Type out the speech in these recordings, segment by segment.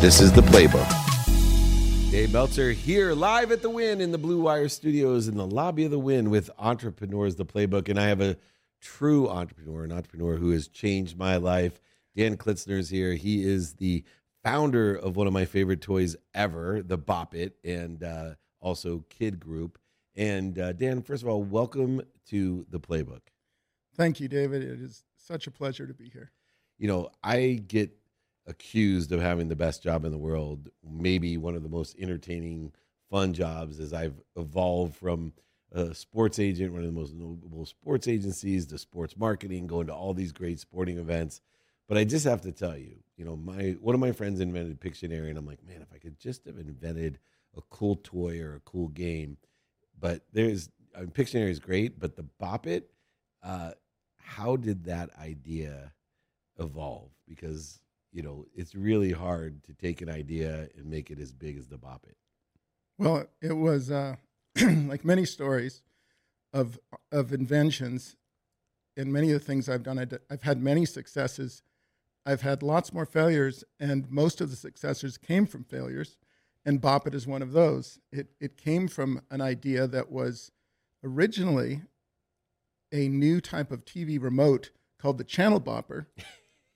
This is the playbook. Dave Meltzer here, live at the Wynn in the Blue Wire Studios in the lobby of the Wynn with Entrepreneurs the Playbook, and I have a true entrepreneur, an entrepreneur who has changed my life. Dan Klitsner is here. He is the founder of one of my favorite toys ever, the Bop It, and uh, also Kid Group. And uh, Dan, first of all, welcome to the Playbook. Thank you, David. It is such a pleasure to be here. You know, I get accused of having the best job in the world, maybe one of the most entertaining, fun jobs as I've evolved from a sports agent, one of the most notable sports agencies, to sports marketing, going to all these great sporting events. But I just have to tell you, you know, my one of my friends invented Pictionary, and I'm like, man, if I could just have invented a cool toy or a cool game. But there's I mean, Pictionary is great, but the Bop It, uh, how did that idea evolve? Because you know, it's really hard to take an idea and make it as big as the Bop It. Well, it was uh, like many stories of of inventions, and many of the things I've done. I've had many successes. I've had lots more failures, and most of the successes came from failures. And Bop It is one of those. It it came from an idea that was originally a new type of TV remote called the Channel Bopper.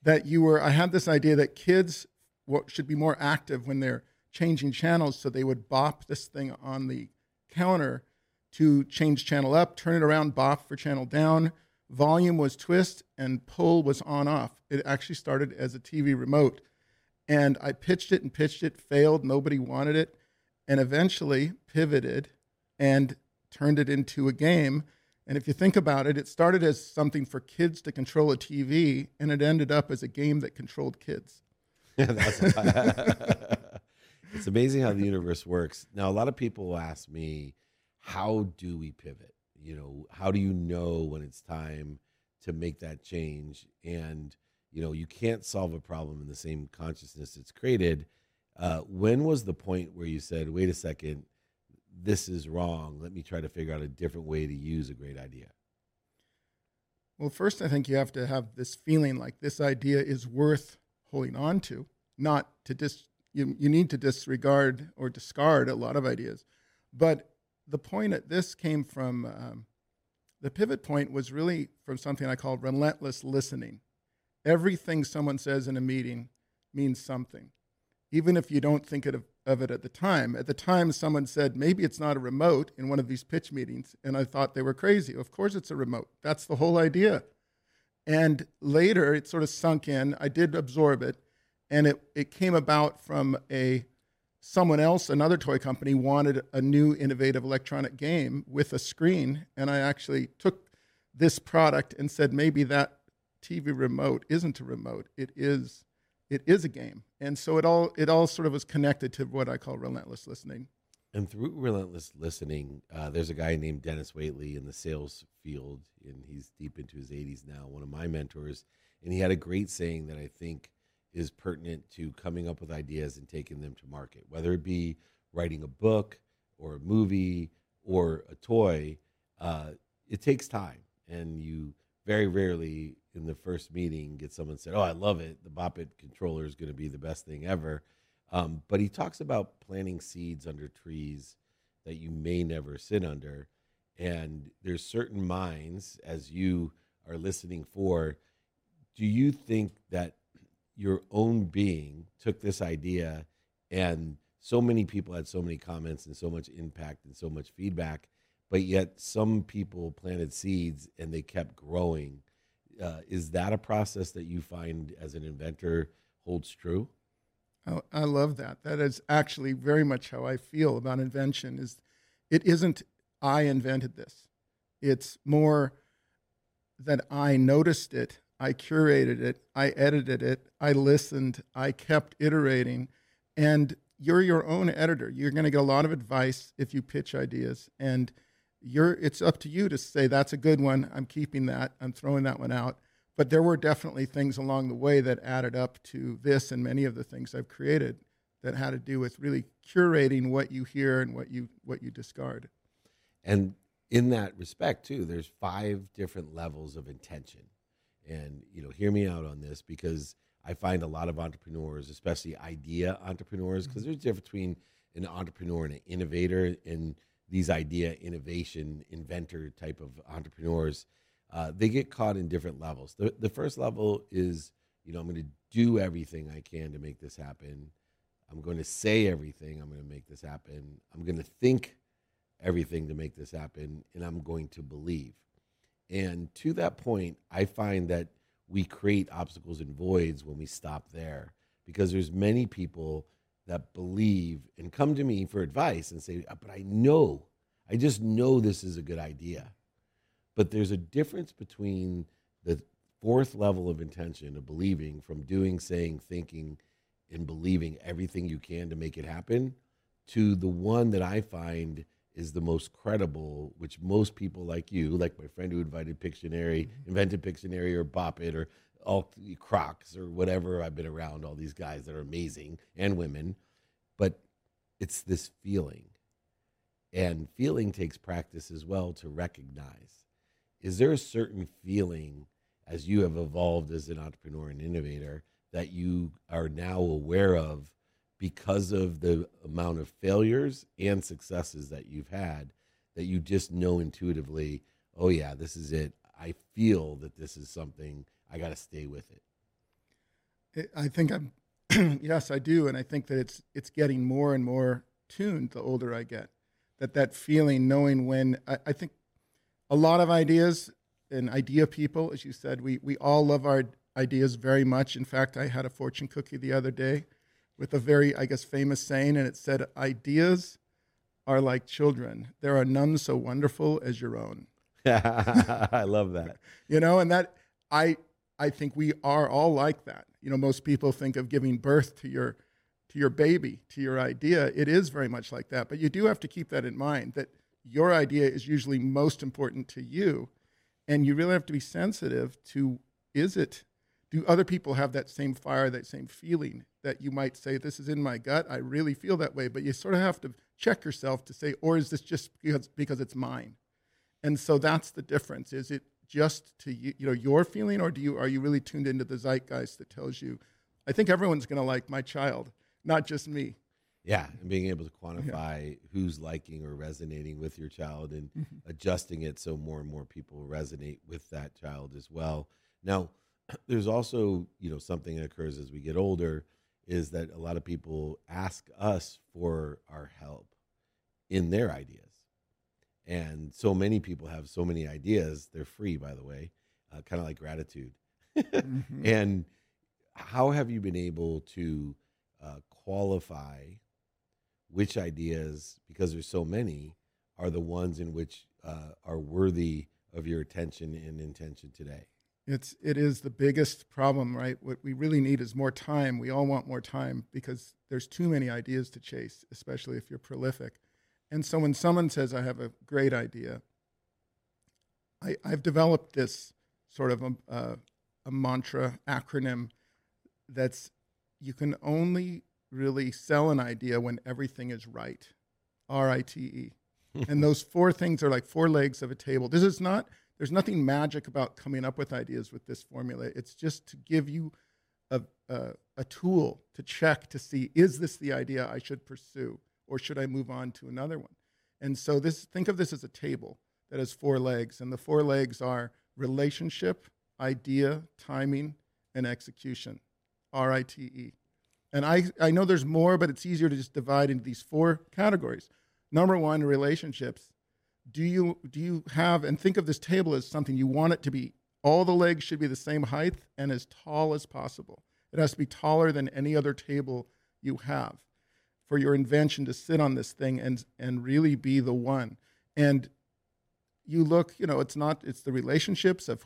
that you were, I had this idea that kids should be more active when they're changing channels. So they would bop this thing on the counter to change channel up, turn it around, bop for channel down. Volume was twist and pull was on off. It actually started as a TV remote. And I pitched it and pitched it, failed, nobody wanted it, and eventually pivoted and turned it into a game and if you think about it, it started as something for kids to control a TV, and it ended up as a game that controlled kids. it's amazing how the universe works. Now, a lot of people ask me, how do we pivot? You know, how do you know when it's time to make that change? And, you know, you can't solve a problem in the same consciousness it's created. Uh, when was the point where you said, wait a second, this is wrong. Let me try to figure out a different way to use a great idea? Well, first, I think you have to have this feeling like this idea is worth holding on to, not to dis. You, you need to disregard or discard a lot of ideas. But the point at this came from um, the pivot point was really from something I call relentless listening. Everything someone says in a meeting means something, even if you don't think it of, it at the time. At the time, someone said, maybe it's not a remote in one of these pitch meetings. And I thought they were crazy. Of course, it's a remote. That's the whole idea. And later, it sort of sunk in. I did absorb it. And it, it came about from a someone else, another toy company, wanted a new innovative electronic game with a screen. And I actually took this product and said, maybe that TV remote isn't a remote. It is it is a game. And so it all it all sort of was connected to what I call relentless listening. And through relentless listening, uh, there's a guy named Dennis Waitley in the sales field, and he's deep into his 80s now. One of my mentors, and he had a great saying that I think is pertinent to coming up with ideas and taking them to market, whether it be writing a book or a movie or a toy. Uh, it takes time, and you very rarely in the first meeting get someone said, "Oh, I love it. The Bop It controller is going to be the best thing ever." Um, but he talks about planting seeds under trees that you may never sit under, and there's certain minds as you are listening for. Do you think that your own being took this idea and so many people had so many comments and so much impact and so much feedback but yet some people planted seeds and they kept growing. Uh, is that a process that you find as an inventor holds true? Oh, I love that. That is actually very much how I feel about invention. Is it isn't I invented this. It's more that I noticed it, I curated it, I edited it, I listened, I kept iterating, and you're your own editor. You're going to get a lot of advice if you pitch ideas, and you're it's up to you to say that's a good one. I'm keeping that. I'm throwing that one out. But there were definitely things along the way that added up to this and many of the things I've created that had to do with really curating what you hear and what you what you discard. And in that respect too, there's five different levels of intention. And you know, hear me out on this because I find a lot of entrepreneurs, especially idea entrepreneurs, because mm-hmm. there's a difference between an entrepreneur and an innovator and these idea innovation inventor type of entrepreneurs uh, they get caught in different levels. The, the first level is you know i'm going to do everything i can to make this happen. I'm going to say everything i'm going to make this happen. I'm going to think everything to make this happen and i'm going to believe. And to that point i find that we create obstacles and voids when we stop there because there's many people that believe and come to me for advice and say, but I know, I just know this is a good idea. But there's a difference between the fourth level of intention of believing from doing, saying, thinking, and believing everything you can to make it happen to the one that I find is the most credible, which most people like you, like my friend who invited Pictionary, mm-hmm. invented Pictionary or Bop It or all Crocs or whatever. I've been around all these guys that are amazing and women, but it's this feeling. And feeling takes practice as well to recognize. Is there a certain feeling as you have evolved as an entrepreneur and innovator that you are now aware of because of the amount of failures and successes that you've had that you just know intuitively, oh, yeah, this is it. I feel that this is something I got to stay with it. I think I'm, yes, I do, and I think that it's it's getting more and more tuned the older I get. That that feeling, knowing when I, I think a lot of ideas and idea people, as you said, we we all love our ideas very much. In fact, I had a fortune cookie the other day with a very, I guess, famous saying, and it said, "Ideas are like children. There are none so wonderful as your own." I love that. you know, and that I I think we are all like that. You know, most people think of giving birth to your to your baby, to your idea. It is very much like that, but you do have to keep that in mind that your idea is usually most important to you, and you really have to be sensitive to is it do other people have that same fire, that same feeling that you might say this is in my gut, I really feel that way, but you sort of have to check yourself to say or is this just because because it's mine? And so that's the difference. Is it just to you, you know your feeling, or do you are you really tuned into the zeitgeist that tells you, I think everyone's going to like my child, not just me. Yeah, and being able to quantify yeah. who's liking or resonating with your child and mm-hmm. adjusting it so more and more people resonate with that child as well. Now, there's also, you know, something that occurs as we get older is that a lot of people ask us for our help in their ideas and so many people have so many ideas they're free by the way uh, kind of like gratitude. Mm-hmm. and how have you been able to uh, qualify which ideas because there's so many are the ones in which uh, are worthy of your attention and intention today? It's it is the biggest problem right? What we really need is more time. We all want more time because there's too many ideas to chase especially if you're prolific and so when someone says, I have a great idea, I, have developed this sort of a, a, a mantra acronym that's you can only really sell an idea when everything is right. R I T E. and those four things are like four legs of a table. This is not, there's nothing magic about coming up with ideas with this formula. It's just to give you a, a, a tool to check to see is this the idea I should pursue? Or should I move on to another one? And so this think of this as a table that has four legs, and the four legs are relationship, idea, timing, and execution. R I T E. And I, I know there's more, but it's easier to just divide into these four categories. Number one, relationships. Do you do you have and think of this table as something you want it to be all the legs should be the same height and as tall as possible. It has to be taller than any other table you have for your invention to sit on this thing and and really be the one. And you look, you know, it's not it's the relationships of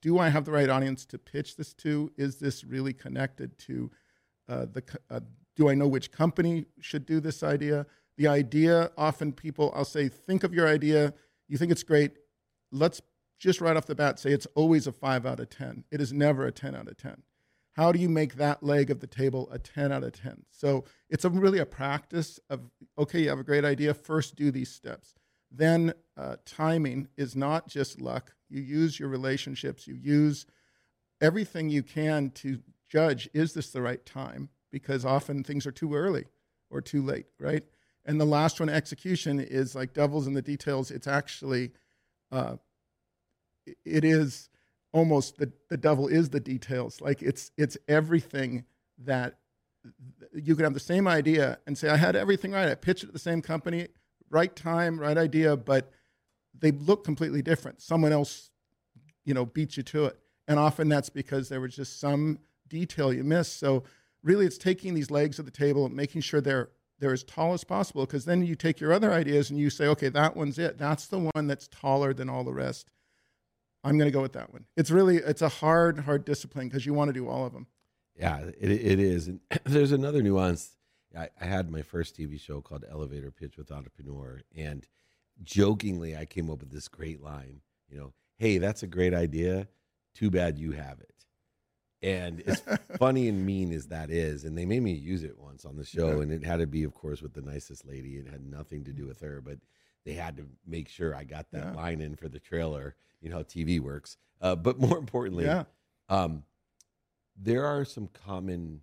do I have the right audience to pitch this to? Is this really connected to uh, the? Uh, do I know which company should do this idea? The idea, often people, I'll say, think of your idea. You think it's great. Let's just right off the bat say it's always a five out of 10. It is never a 10 out of 10. How do you make that leg of the table a 10 out of 10? So it's a, really a practice of, okay, you have a great idea, first do these steps. Then uh, timing is not just luck. You use your relationships, you use everything you can to judge is this the right time because often things are too early or too late, right? And the last one, execution, is like devils in the details. It's actually, uh, it is almost the, the devil is the details. Like it's it's everything that you could have the same idea and say, I had everything right. I pitched it at the same company, right time, right idea, but they look completely different. Someone else, you know, beat you to it. And often that's because there was just some detail you missed. So really it's taking these legs of the table and making sure they're they're as tall as possible because then you take your other ideas and you say, okay, that one's it. That's the one that's taller than all the rest. I'm going to go with that one. It's really it's a hard hard discipline because you want to do all of them. Yeah, it, it is. And there's another nuance. I, I had my first TV show called Elevator Pitch with Entrepreneur, and jokingly, I came up with this great line. You know, hey, that's a great idea. Too bad you have it. And as funny and mean as that is, and they made me use it once on the show, yeah. and it had to be, of course, with the nicest lady. It had nothing to do with her, but they had to make sure I got that yeah. line in for the trailer. You know how TV works. Uh, but more importantly, yeah. um, there are some common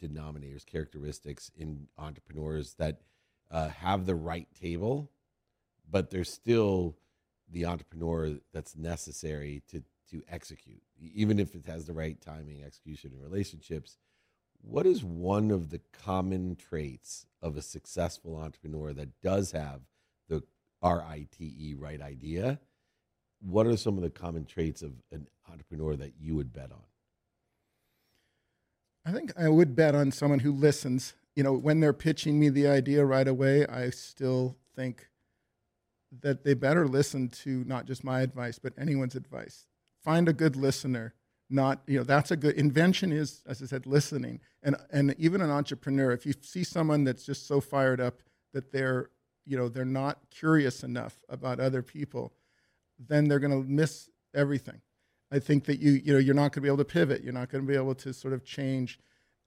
denominators, characteristics in entrepreneurs that uh, have the right table, but there's still the entrepreneur that's necessary to to execute, even if it has the right timing, execution, and relationships. What is one of the common traits of a successful entrepreneur that does have R I T E right idea? What are some of the common traits of an entrepreneur that you would bet on? I think I would bet on someone who listens. You know, when they're pitching me the idea right away, I still think that they better listen to not just my advice, but anyone's advice. Find a good listener. Not, you know, that's a good invention is, as I said, listening. And and even an entrepreneur, if you see someone that's just so fired up that they're, you know, they're not curious enough about other people, then they're gonna miss everything. I think that you you know you're not going to be able to pivot. You're not going to be able to sort of change.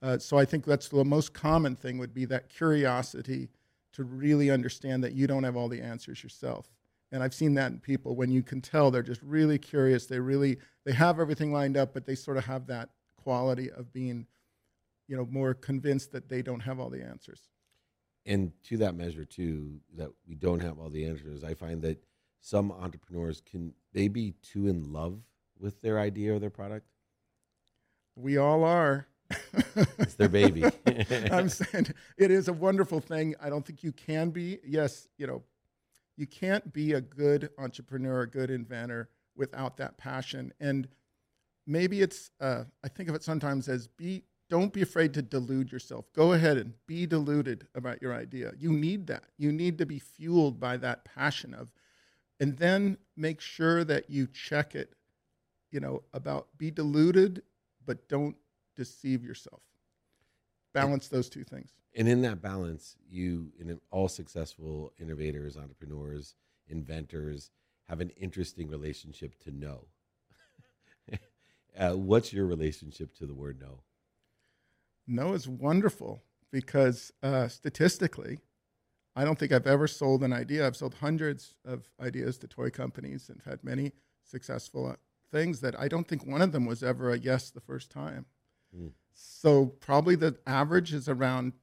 Uh, so I think that's the most common thing would be that curiosity to really understand that you don't have all the answers yourself. And I've seen that in people when you can tell they're just really curious. They really they have everything lined up, but they sort of have that quality of being, you know, more convinced that they don't have all the answers. And to that measure too, that we don't have all the answers. I find that some entrepreneurs can they be too in love with their idea or their product? We all are. it's their baby. I'm saying it is a wonderful thing. I don't think you can be. Yes, you know, you can't be a good entrepreneur, a good inventor without that passion. And maybe it's, uh, I think of it sometimes as be, don't be afraid to delude yourself. Go ahead and be deluded about your idea. You need that. You need to be fueled by that passion of, and then make sure that you check it you know, about be deluded, but don't deceive yourself. Balance and, those two things. And in that balance, you, in all successful innovators, entrepreneurs, inventors, have an interesting relationship to no. uh, what's your relationship to the word no? No is wonderful because uh, statistically, I don't think I've ever sold an idea. I've sold hundreds of ideas to toy companies and had many successful things that I don't think one of them was ever a yes the first time. Mm. So probably the average is around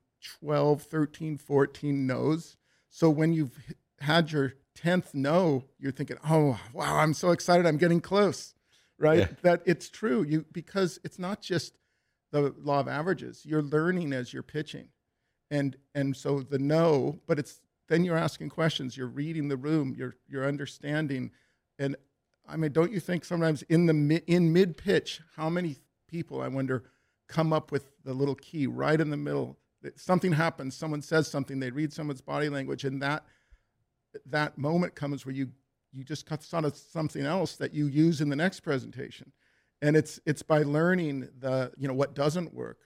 12, 13, 14 no's. So when you've had your 10th no, you're thinking, "Oh, wow, I'm so excited. I'm getting close." Right? Yeah. That it's true. You because it's not just the law of averages. You're learning as you're pitching. And and so the no, but it's then you're asking questions, you're reading the room, you're you're understanding and I mean, don't you think sometimes in the in mid pitch, how many people I wonder come up with the little key right in the middle? Something happens, someone says something, they read someone's body language, and that that moment comes where you you just cut on something else that you use in the next presentation, and it's it's by learning the you know what doesn't work.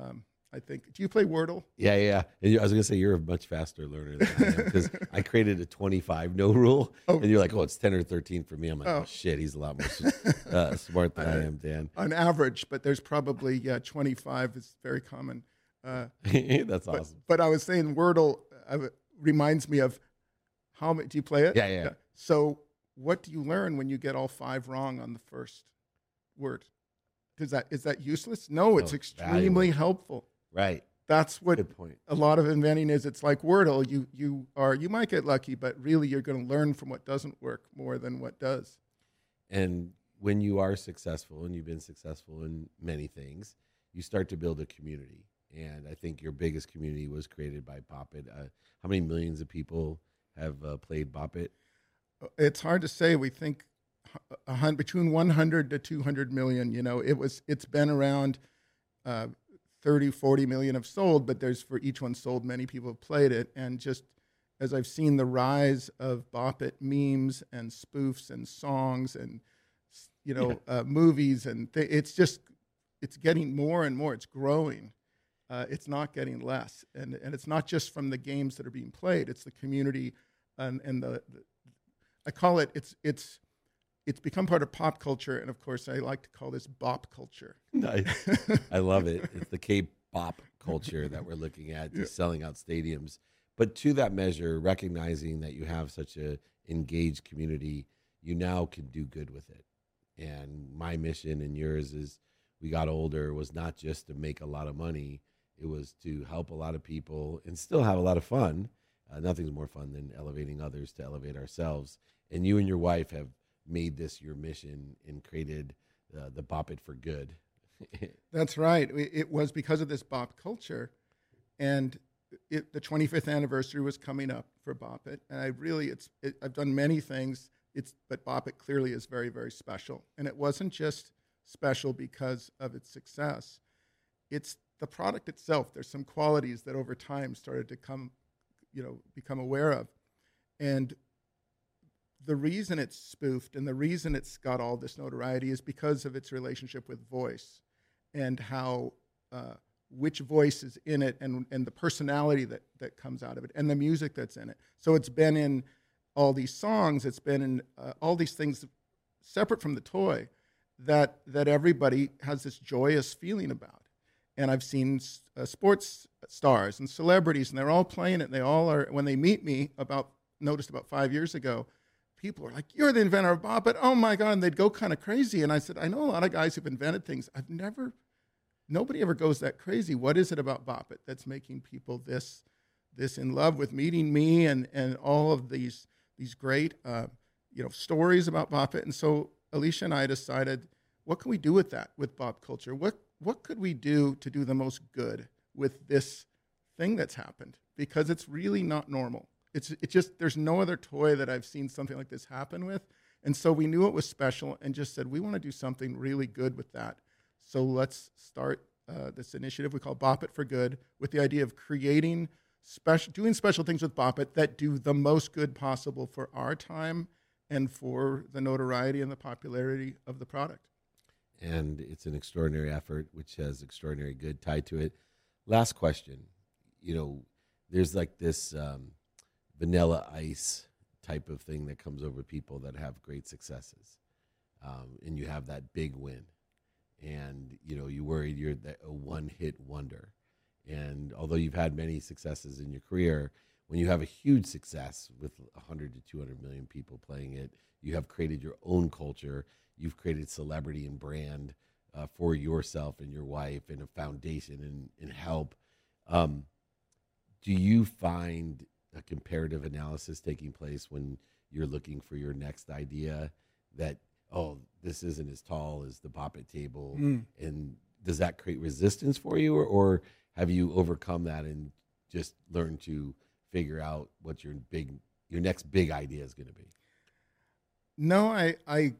Um, I think. Do you play Wordle? Yeah, yeah. And I was gonna say you're a much faster learner than I am because I created a 25 no rule, oh. and you're like, oh, it's 10 or 13 for me. I'm like, oh, oh shit, he's a lot more uh, smart than I am, Dan. On average, but there's probably yeah, 25 is very common. Uh, That's but, awesome. But I was saying Wordle uh, reminds me of how many do you play it? Yeah, yeah, yeah. So what do you learn when you get all five wrong on the first word? Is that is that useless? No, it's No, extremely valuable. helpful. Right. That's what Good point. a lot of inventing is. It's like Wordle. You you are you might get lucky, but really you're going to learn from what doesn't work more than what does. And when you are successful, and you've been successful in many things, you start to build a community. And I think your biggest community was created by Bop It. Uh, how many millions of people have uh, played Bop It? It's hard to say. We think a hun- between 100 to 200 million. You know, it was it's been around. Uh, 30 40 million have sold but there's for each one sold many people have played it and just as i've seen the rise of bop it memes and spoofs and songs and you know uh, movies and th- it's just it's getting more and more it's growing uh, it's not getting less and, and it's not just from the games that are being played it's the community and, and the, the i call it it's it's it's become part of pop culture and of course i like to call this bop culture Nice. I love it. It's the K-pop culture that we're looking at, just selling out stadiums. But to that measure, recognizing that you have such a engaged community, you now can do good with it. And my mission and yours is we got older was not just to make a lot of money, it was to help a lot of people and still have a lot of fun. Uh, nothing's more fun than elevating others to elevate ourselves. And you and your wife have made this your mission and created uh, the Bop It for Good. That's right. It was because of this bop culture, and it, the 25th anniversary was coming up for Bop It, and I really, it's, it, I've done many things. It's, but Bop It clearly is very, very special, and it wasn't just special because of its success. It's the product itself. There's some qualities that over time started to come, you know, become aware of, and the reason it's spoofed and the reason it's got all this notoriety is because of its relationship with voice and how uh, which voice is in it and, and the personality that, that comes out of it and the music that's in it. So it's been in all these songs, it's been in uh, all these things separate from the toy that, that everybody has this joyous feeling about. And I've seen uh, sports stars and celebrities, and they're all playing it. And they all are, when they meet me, about noticed about five years ago, people are like, You're the inventor of Bop It. Oh my God. And they'd go kind of crazy. And I said, I know a lot of guys who've invented things. I've never, nobody ever goes that crazy. What is it about It that's making people this, this in love with meeting me and, and all of these, these great, uh, you know, stories about It? And so Alicia and I decided, what can we do with that, with Bop culture? What, what could we do to do the most good with this thing that's happened? Because it's really not normal. It's it just there's no other toy that I've seen something like this happen with, and so we knew it was special and just said we want to do something really good with that. So let's start uh, this initiative we call Bop It for Good with the idea of creating special, doing special things with Bop It that do the most good possible for our time and for the notoriety and the popularity of the product. and it's an extraordinary effort which has extraordinary good tied to it last question you know there's like this um, vanilla ice type of thing that comes over people that have great successes. Um, and you have that big win. And you know you worried you're a one hit wonder. And although you've had many successes in your career when you have a huge success with 100 to 200 million people playing it you have created your own culture. You've created celebrity and brand uh, for yourself and your wife and a foundation and, and help. Um, do you find a comparative analysis taking place when you're looking for your next idea that oh this isn't as tall as the Bop It table Mm. and does that create resistance for you or, or have you overcome that and just learned to figure out what your big your next big idea is going to be? No, I, I,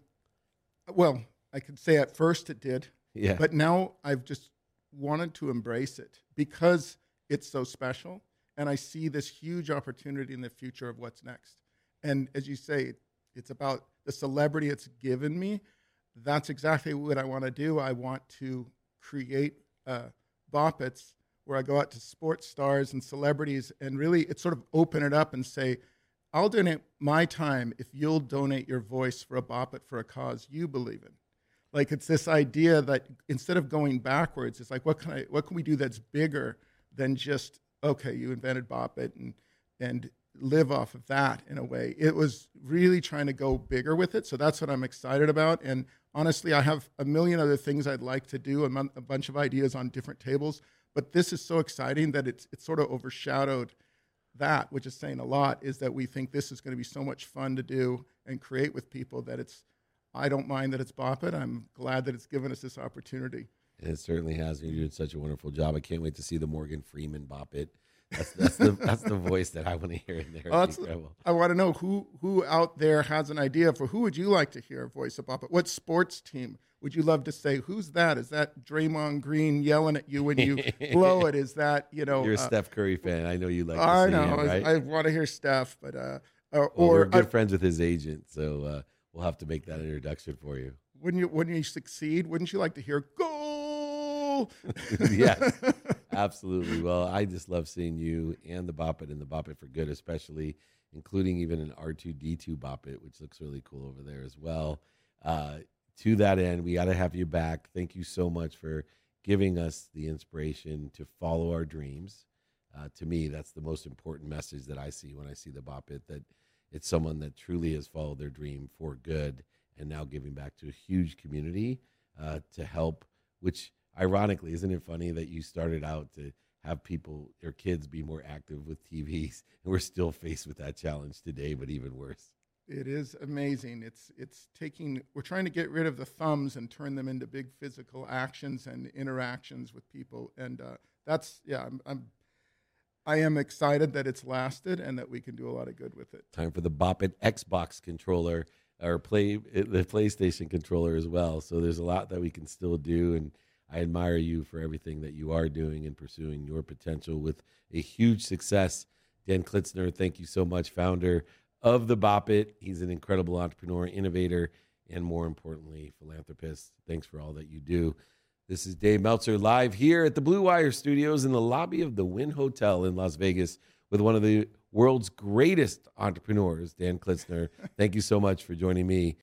well, I could say at first it did, yeah. but now I've just wanted to embrace it because it's so special, and I see this huge opportunity in the future of what's next. And as you say, it's about the celebrity it's given me. That's exactly what I want to do. I want to create uh, Bop Its where I go out to sports stars and celebrities and really it's sort of open it up and say, I'll donate my time if you'll donate your voice for a Bop It for a cause you believe in. Like it's this idea that instead of going backwards, it's like what can I what can we do that's bigger than just okay, you invented Bop It and and live off of that in a way. It was really trying to go bigger with it. So that's what I'm excited about. And honestly, I have a million other things I'd like to do, a, mon- a bunch of ideas on different tables. But this is so exciting that it's it's sort of overshadowed that, which is saying a lot, is that we think this is going to be so much fun to do and create with people that it's. I don't mind that it's Bop It. I'm glad that it's given us this opportunity. And it certainly has. You're doing such a wonderful job. I can't wait to see the Morgan Freeman Bop It. That's, that's the that's the voice that I want to hear in there. Oh, It's that's- incredible. I want to know who who out there has an idea for who would you like to hear a voice of Bop It? What sports team would you love to say? Who's that? Is that Draymond Green yelling at you when you blow it? Is that you know? You're a uh, Steph Curry fan. I know you like. I know. him, I- right? I, want to hear Steph, but uh, or, well, we're good uh, friends with his agent, so uh, we'll have to make that introduction for you. wouldn't you wouldn't you succeed? Wouldn't you like to hear yes, absolutely. Well, I just love seeing you and the Bop It and the Bop It for Good, especially including even an R2D2 Bop It, which looks really cool over there as well. Uh, to that end, we got to have you back. Thank you so much for giving us the inspiration to follow our dreams. Uh, to me, that's the most important message that I see when I see the Bop It, that it's someone that truly has followed their dream for good and now giving back to a huge community uh, to help, which ironically, isn't it funny that you started out to have people or kids be more active with TVs, and we're still faced with that challenge today, but even worse. It is amazing. It's it's taking. We're trying to get rid of the thumbs and turn them into big physical actions and interactions with people, and uh, that's yeah. I'm, I'm I am excited that it's lasted and that we can do a lot of good with it. Time for the Bop It Xbox controller or play the PlayStation controller as well. So there's a lot that we can still do, and I admire you for everything that you are doing and pursuing your potential with a huge success. Dan Klitsner, thank you so much, founder of the Bop It. He's an incredible entrepreneur, innovator, and more importantly, philanthropist. Thanks for all that you do. This is Dave Meltzer live here at the Blue Wire Studios in the lobby of the Wynn Hotel in Las Vegas with one of the world's greatest entrepreneurs, Dan Klitsner. Thank you so much for joining me